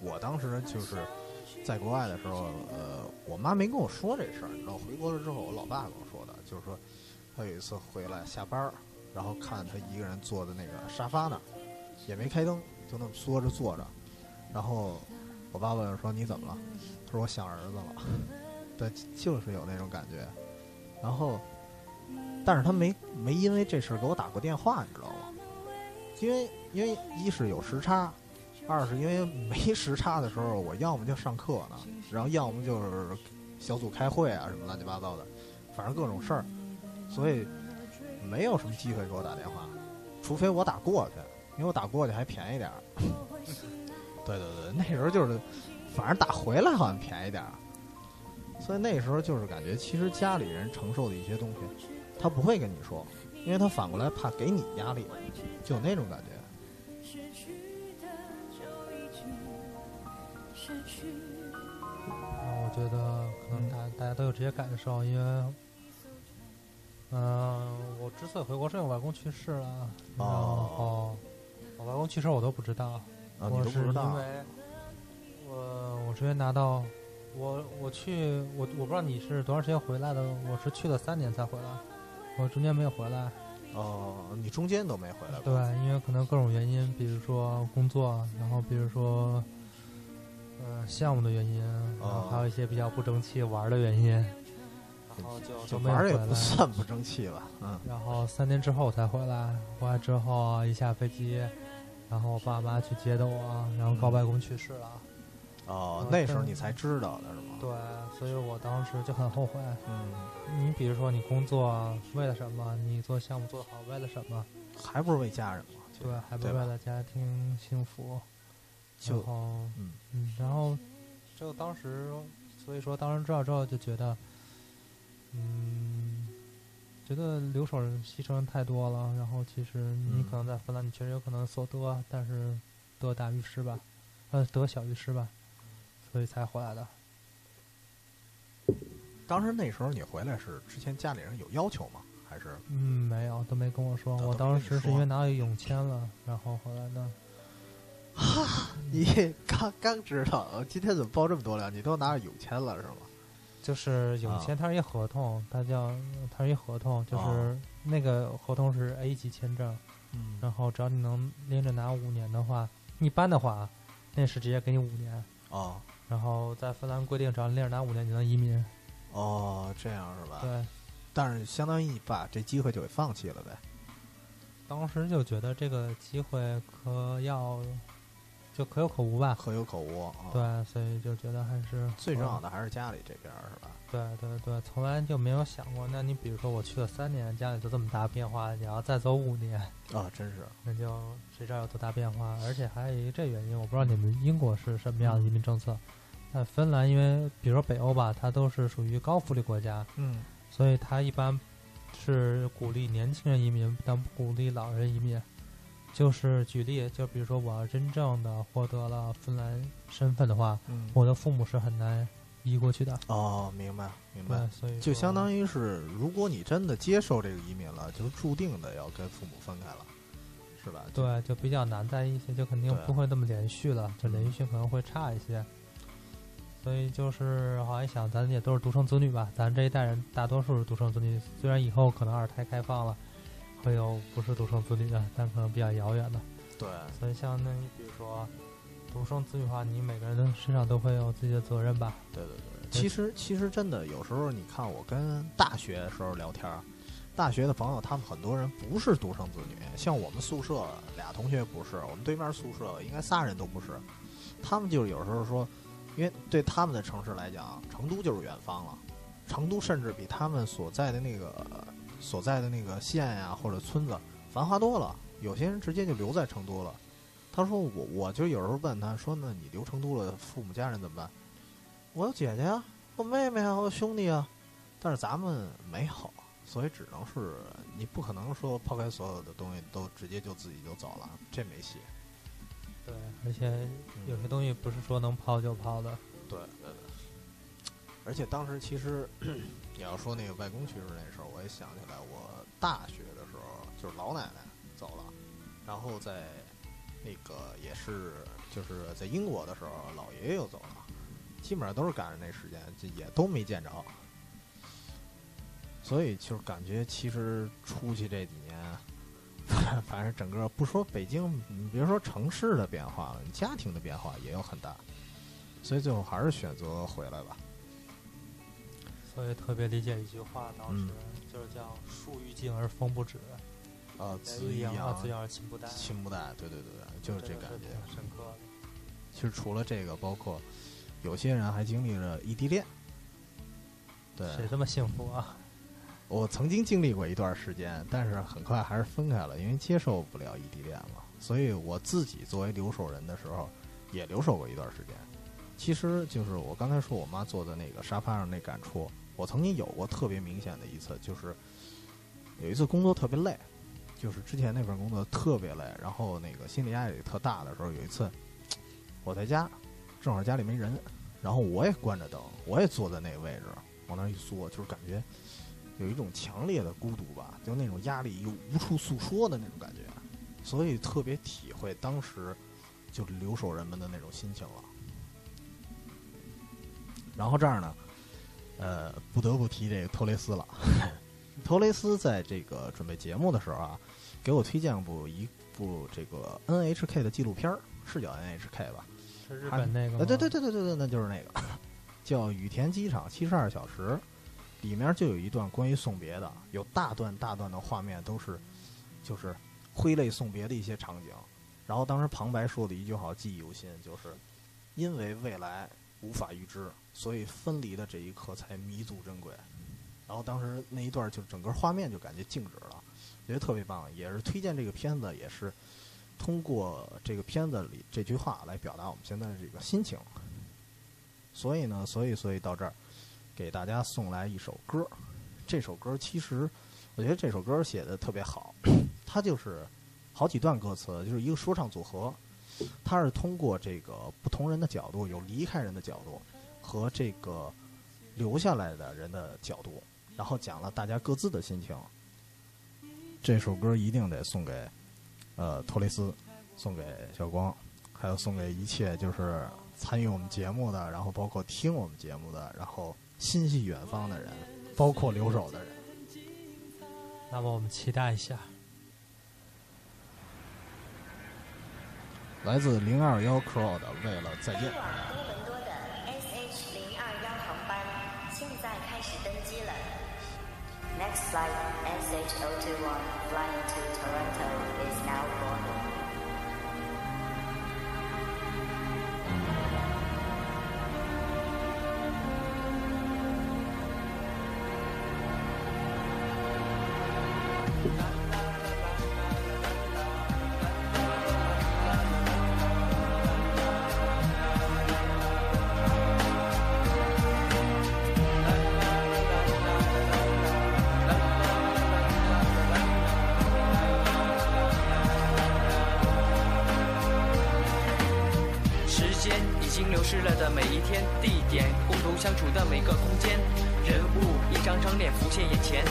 我当时就是在国外的时候，呃，我妈没跟我说这事儿，你知道，回国了之后，我老爸跟我说的，就是说他有一次回来下班儿然后看他一个人坐在那个沙发那儿，也没开灯，就那么缩着坐着。然后我爸问说：“你怎么了？”他说：“我想儿子了。”对，就是有那种感觉。然后，但是他没没因为这事给我打过电话，你知道吗？因为因为一是有时差，二是因为没时差的时候，我要么就上课呢，然后要么就是小组开会啊，什么乱七八糟的，反正各种事儿，所以没有什么机会给我打电话，除非我打过去，因为我打过去还便宜点儿。对对对，那时候就是，反正打回来好像便宜点儿，所以那时候就是感觉，其实家里人承受的一些东西，他不会跟你说，因为他反过来怕给你压力，就有那种感觉。我觉得可能大大家都有这些感受，因为，嗯，我之所以回国，是因为我外公去世了，然后我外公去世我都不知道。我是因为，我我直接拿到，我我去我我不知道你是多长时间回来的，我是去了三年才回来，我中间没有回来。哦，你中间都没回来？对，因为可能各种原因，比如说工作，然后比如说，呃，项目的原因，然后还有一些比较不争气玩的原因，然后就就没玩也不算不争气吧，嗯。然后三年之后才回来，回来之后一下飞机。然后我爸妈去接的我，然后高外公去世了。哦，那时候你才知道的是吗？对，所以我当时就很后悔。嗯，你比如说你工作为了什么？你做项目做好为了什么？还不是为家人吗？对，还不是为了家庭幸福。然后，嗯嗯，然后就当时，所以说当时知道之后就觉得，嗯。觉得留守人牺牲太多了，然后其实你可能在芬兰，你确实有可能所得，但是得大于失吧，呃，得小于失吧，所以才回来的。当时那时候你回来是之前家里人有要求吗？还是？嗯，没有，都没跟我说。我当时是因为拿到永签了，然后回来的。哈，你刚刚知道，今天怎么报这么多料？你都拿着永签了是吗？就是有签，它是一合同，它叫它是一合同，就是那个合同是 A 级签证，嗯，然后只要你能连着拿五年的话，一般的话，那是直接给你五年，啊，然后在芬兰规定，只要连着拿五年，就能移民，哦，这样是吧？对，但是相当于你把这机会就给放弃了呗。当时就觉得这个机会可要，就可有可无吧。可有可无。啊对，所以就觉得还是最重要的还是家里这边儿是吧？对对对，从来就没有想过。那你比如说我去了三年，家里就这么大变化，你要再走五年，啊，真是。那就谁知道有多大变化？而且还有一个这原因，我不知道你们英国是什么样的移民政策。但芬兰，因为比如说北欧吧，它都是属于高福利国家，嗯所以它一般是鼓励年轻人移民，但不鼓励老人移民。就是举例，就比如说我要真正的获得了芬兰身份的话，嗯。我的父母是很难移过去的。哦，明白明白，。所以就相当于于是，如果你真的接受这个移民了，就注定的要跟父母分开了，是吧？对，就比较难在一起，就肯定不会那么连续了，就连续性可能会差一些。所以就是好像想，咱也都是独生子女吧，咱这一代人大多数是独生子女，虽然以后可能二胎开放了，会有不是独生子女的，但可能比较遥远的。对所以像那你比如说独生子女的话，你每个人的身上都会有自己的责任吧？对对对。其实其实真的有时候，你看我跟大学的时候聊天儿，大学的朋友他们很多人不是独生子女，像我们宿舍俩同学不是，我们对面宿舍应该仨人都不是，他们就是有时候说，因为对他们的城市来讲，成都就是远方了，成都甚至比他们所在的那个所在的那个县呀、或者村子繁华多了，有些人直接就留在成都了。他说我我就有时候问他说，那你留成都了，父母家人怎么办？我有姐姐呀，我妹妹啊，我有兄弟啊，但是咱们没有，所以只能是你不可能说抛开所有的东西都直接就自己就走了，这没戏。对，而且有些东西不是说能抛就抛的。对对对。而且当时其实你要说那个外公去世那时候，我也想起来，我大学的时候就是老奶奶走了，然后在那个也是就是在英国的时候，老爷爷又走了，基本上都是赶上那时间，就也都没见着。所以就是感觉，其实出去这几年，反正整个不说北京，你别说城市的变化了，家庭的变化也有很大。所以最后还是选择回来吧。所以特别理解一句话，当时嗯就是叫“树欲静而风不止，呃，子欲养而养子养而亲不待”，亲不待，对对对对，就是这真的感觉。挺深刻的。其实除了这个，包括有些人还经历了异地恋。对，谁这么幸福啊？我曾经经历过一段时间，但是很快还是分开了，因为接受不了异地恋嘛。所以我自己作为留守人的时候，也留守过一段时间。其实就是我刚才说我妈坐在那个沙发上那感触，我曾经有过特别明显的一次，就是有一次工作特别累，就是之前那份工作特别累，然后那个心理压力特大的时候，有一次我在家，正好家里没人，然后我也关着灯，我也坐在那个位置，往那一坐，就是感觉有一种强烈的孤独吧，就那种压力又无处诉说的那种感觉，所以特别体会当时就留守人们的那种心情了。然后这儿呢，呃，不得不提这个托雷斯了。托雷斯在这个准备节目的时候啊，给我推荐过一部这个 NHK 的纪录片儿，是叫 NHK 吧？是日本那个对对对对对对，那就是那个叫羽田机场七十二小时，里面就有一段关于送别的，有大段大段的画面都是就是挥泪送别的一些场景。然后当时旁白说的一句话记忆犹新，就是因为未来无法预知，所以分离的这一刻才弥足珍贵。然后当时那一段就整个画面就感觉静止了，觉得特别棒，也是推荐这个片子，也是通过这个片子里这句话来表达我们现在的这个心情。所以呢，所以所以到这儿给大家送来一首歌，这首歌其实我觉得这首歌写的特别好，它就是好几段歌词，就是一个说唱组合，它是通过这个不同人的角度，有离开人的角度和这个留下来的人的角度，然后讲了大家各自的心情。这首歌一定得送给呃托雷斯，送给小光，还有送给一切就是参与我们节目的，然后包括听我们节目的，然后心系远方的人，包括留守的人。那么我们期待一下。来自零二幺 Crow 的《为了再见》。Next flight SH021 flying to Toronto is now boarding. 现眼前，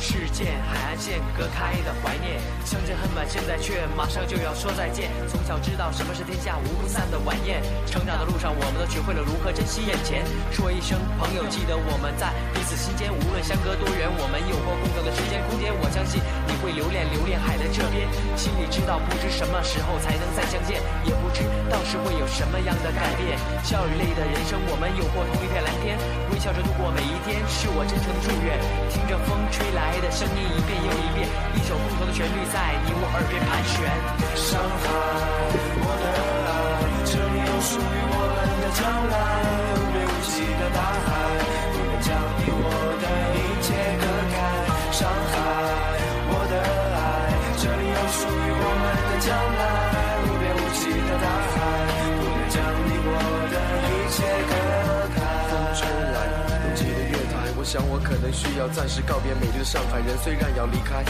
世界海岸线隔开的怀念，相见恨晚，现在却马上就要说再见。从小知道什么是天下无不散的晚宴，成长的路上我们都学会了如何珍惜眼前。说一声朋友，记得我们在彼此心间，无论相隔多远，我们有过共同的时间空间。我相信你会留恋留恋海的这边，心里知道不知什么时候才能再相见，也不知到时会有什么样的改变。笑与泪的人生，我们有过同一片蓝天，微笑着度过每一天，是我真诚的祝愿。听着风吹来的声音一遍又一遍，一首共同的旋律在你我耳边盘旋。上海，我的爱，这里有属于我们的将来。无边无际的大海，不能将你我的一切隔开。上海，我的爱，这里有属于我们的将来。想我可能需要暂时告别美丽的上海。人虽然要离开，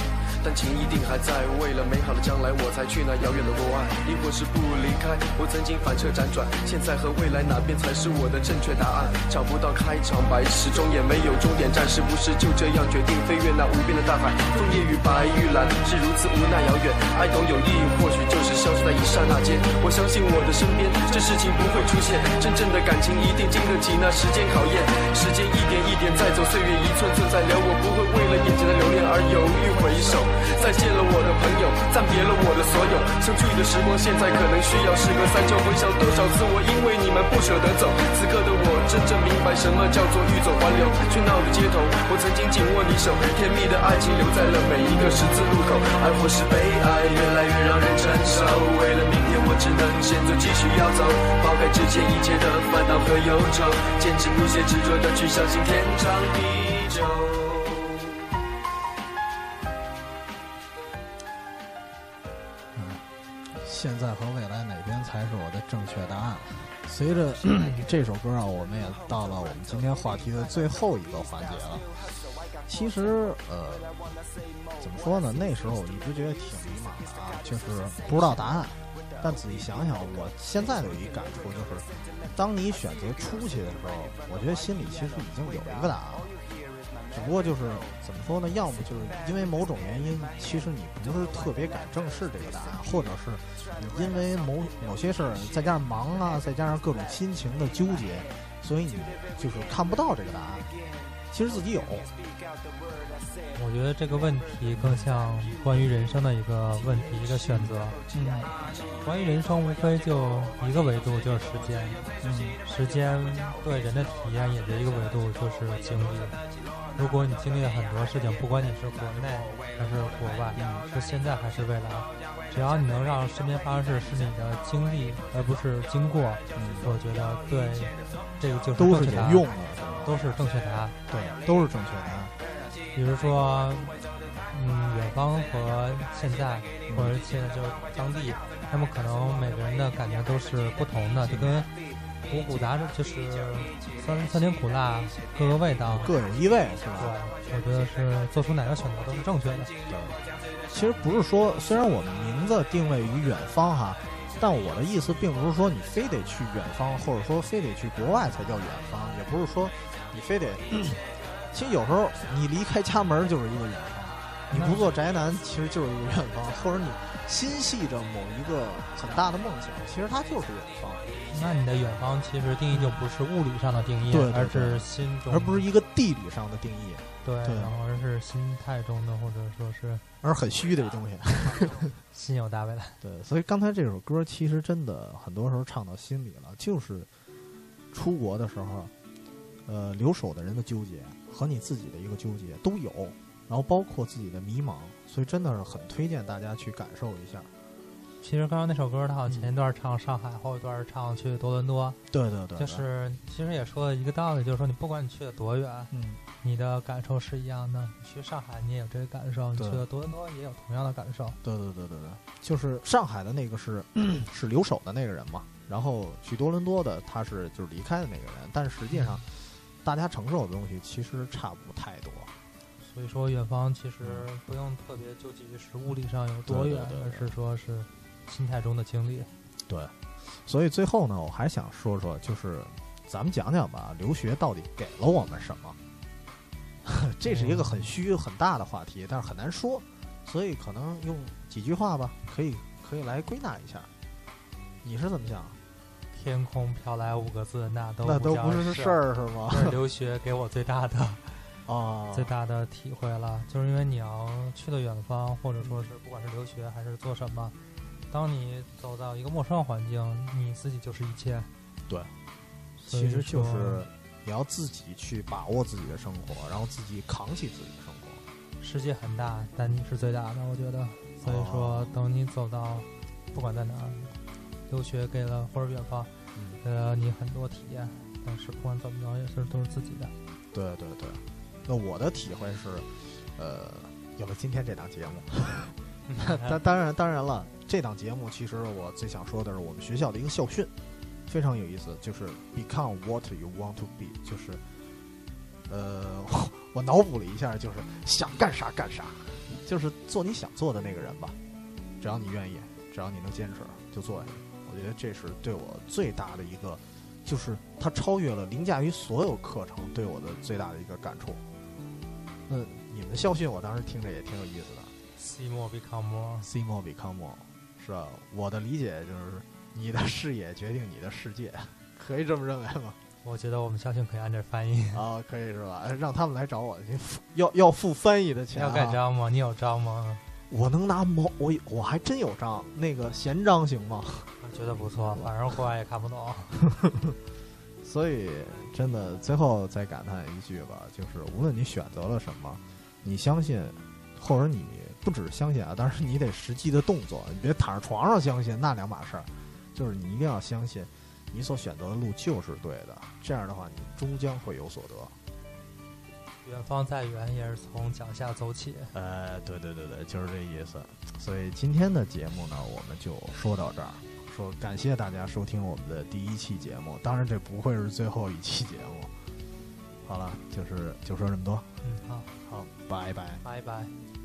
但情一定还在。为了美好的将来，我才去那遥远的国外。你或是不离开，我曾经反侧辗转，现在和未来哪边才是我的正确答案？找不到开场白，始终也没有终点站，是不是就这样决定飞越那无边的大海？枫叶与白玉兰是如此无奈遥远，爱懂友谊，或许就是消失在一刹那间。我相信我的身边，这事情不会出现，真正的感情一定经得起那时间考验。时间一点一点在走，岁月一寸寸在流，我不会为了眼前的留恋而犹豫回首。再见了我的朋友，暂别了我的所有，相聚的时光现在可能需要时隔三秋。回想多少次我因为你们不舍得走，此刻的我真正明白什么叫做欲走还留。喧闹的街头，我曾经紧握你手，甜蜜的爱情留在了每一个十字路口。爱或是悲哀，越来越让人承受。为了明天，我只能先走，继续要走，抛开之前一切的烦恼和忧愁，坚持不懈执着的去相信天长地久。现在和未来哪边才是我的正确答案？随着 这首歌啊，我们也到了我们今天话题的最后一个环节了。其实，呃，怎么说呢？那时候我一直觉得挺迷茫的啊，就是不知道答案。但仔细想想，我现在的有一感触就是，当你选择出去的时候，我觉得心里其实已经有一个答案了。只不过就是怎么说呢？要么就是因为某种原因，其实你不是特别敢正视这个答案，或者是你因为某某些事儿，再加上忙啊，再加上各种心情的纠结，所以你就是看不到这个答案。其实自己有。我觉得这个问题更像关于人生的一个问题，一个选择。嗯，关于人生，无非就一个维度，就是时间。嗯，时间对人的体验也是一个维度，就是经历。如果你经历了很多事情，不管你是国内还是国外，是现在还是未来，只要你能让身边发生事是你的经历，而不是经过，嗯，我觉得对这个就是都是有用的，都是正确答案。对，都是正确答案。比如说，嗯，远方和现在，或者现在就是当地，他们可能每个人的感觉都是不同的，就跟五谷杂就是酸酸甜苦辣各个味道，各有一味，是吧？对，我觉得是做出哪个选择都是正确的。对，其实不是说，虽然我们名字定位于远方哈，但我的意思并不是说你非得去远方，或者说非得去国外才叫远方，也不是说你非得。其实有时候你离开家门就是一个远方，你不做宅男其实就是一个远方，或者你心系着某一个很大的梦想，其实它就是远方。那你的远方其实定义就不是物理上的定义，对，而是心中，而不是一个地理上的定义，对，然后而是心态中的，或者说是而很虚的一个东西，心有大未来。对，所以刚才这首歌其实真的很多时候唱到心里了，就是出国的时候，呃，留守的人的纠结。和你自己的一个纠结都有，然后包括自己的迷茫，所以真的是很推荐大家去感受一下。其实刚刚那首歌，他好像前一段唱上海，后一段唱去多伦多。对对对，就是其实也说了一个道理，就是说你不管你去的多远，嗯，你的感受是一样的。你去上海，你也有这个感受；你去了多伦多，也有同样的感受。对对对对对，就是上海的那个是 是留守的那个人嘛，然后去多伦多的他是就是离开的那个人，但是实际上大家承受的东西其实差不太多。所以说，远方其实不用特别纠结于是物理上有多远，而是说是。心态中的经历，对，所以最后呢，我还想说说，就是咱们讲讲吧，留学到底给了我们什么？这是一个很虚很大的话题，但是很难说，所以可能用几句话吧，可以可以来归纳一下。你是怎么想？天空飘来五个字，那都那都不是事儿，是吗？留学给我最大的 啊，最大的体会了，就是因为你要去的远方，或者说是不管是留学还是做什么。当你走到一个陌生的环境，你自己就是一切。对，其实就是你要自己去把握自己的生活，然后自己扛起自己的生活。世界很大，但你是最大的，我觉得。所以说，等你走到，不管在哪儿，留学给了或者远方，给了你很多体验。但是不管怎么着，也是都是自己的。对对对。那我的体会是，呃，有了今天这档节目。当当然当然了。这档节目其实我最想说的是我们学校的一个校训，非常有意思，就是 “Become what you want to be”，就是，呃，我脑补了一下，就是想干啥干啥，就是做你想做的那个人吧。只要你愿意，只要你能坚持，就做下去。我觉得这是对我最大的一个，就是它超越了凌驾于所有课程对我的最大的一个感触。那你们的校训，我当时听着也挺有意思的。See more, become more. See more, become more. 是吧？我的理解就是，你的视野决定你的世界，可以这么认为吗？我觉得我们相信可以按这翻译啊，可以是吧？让他们来找我去，要要付翻译的钱。要盖章吗？你有章吗？我能拿毛，我我还真有章，那个闲章行吗？我觉得不错，反正国外也看不懂。所以，真的最后再感叹一句吧，就是无论你选择了什么，你相信，或者你。不只是相信啊，但是你得实际的动作，你别躺在床上相信，那两码事儿。就是你一定要相信，你所选择的路就是对的。这样的话，你终将会有所得。远方再远，也是从脚下走起。呃，对对对对，就是这意思。所以今天的节目呢，我们就说到这儿。说感谢大家收听我们的第一期节目，当然这不会是最后一期节目。好了，就是就说这么多。嗯，好，好，拜拜，拜拜。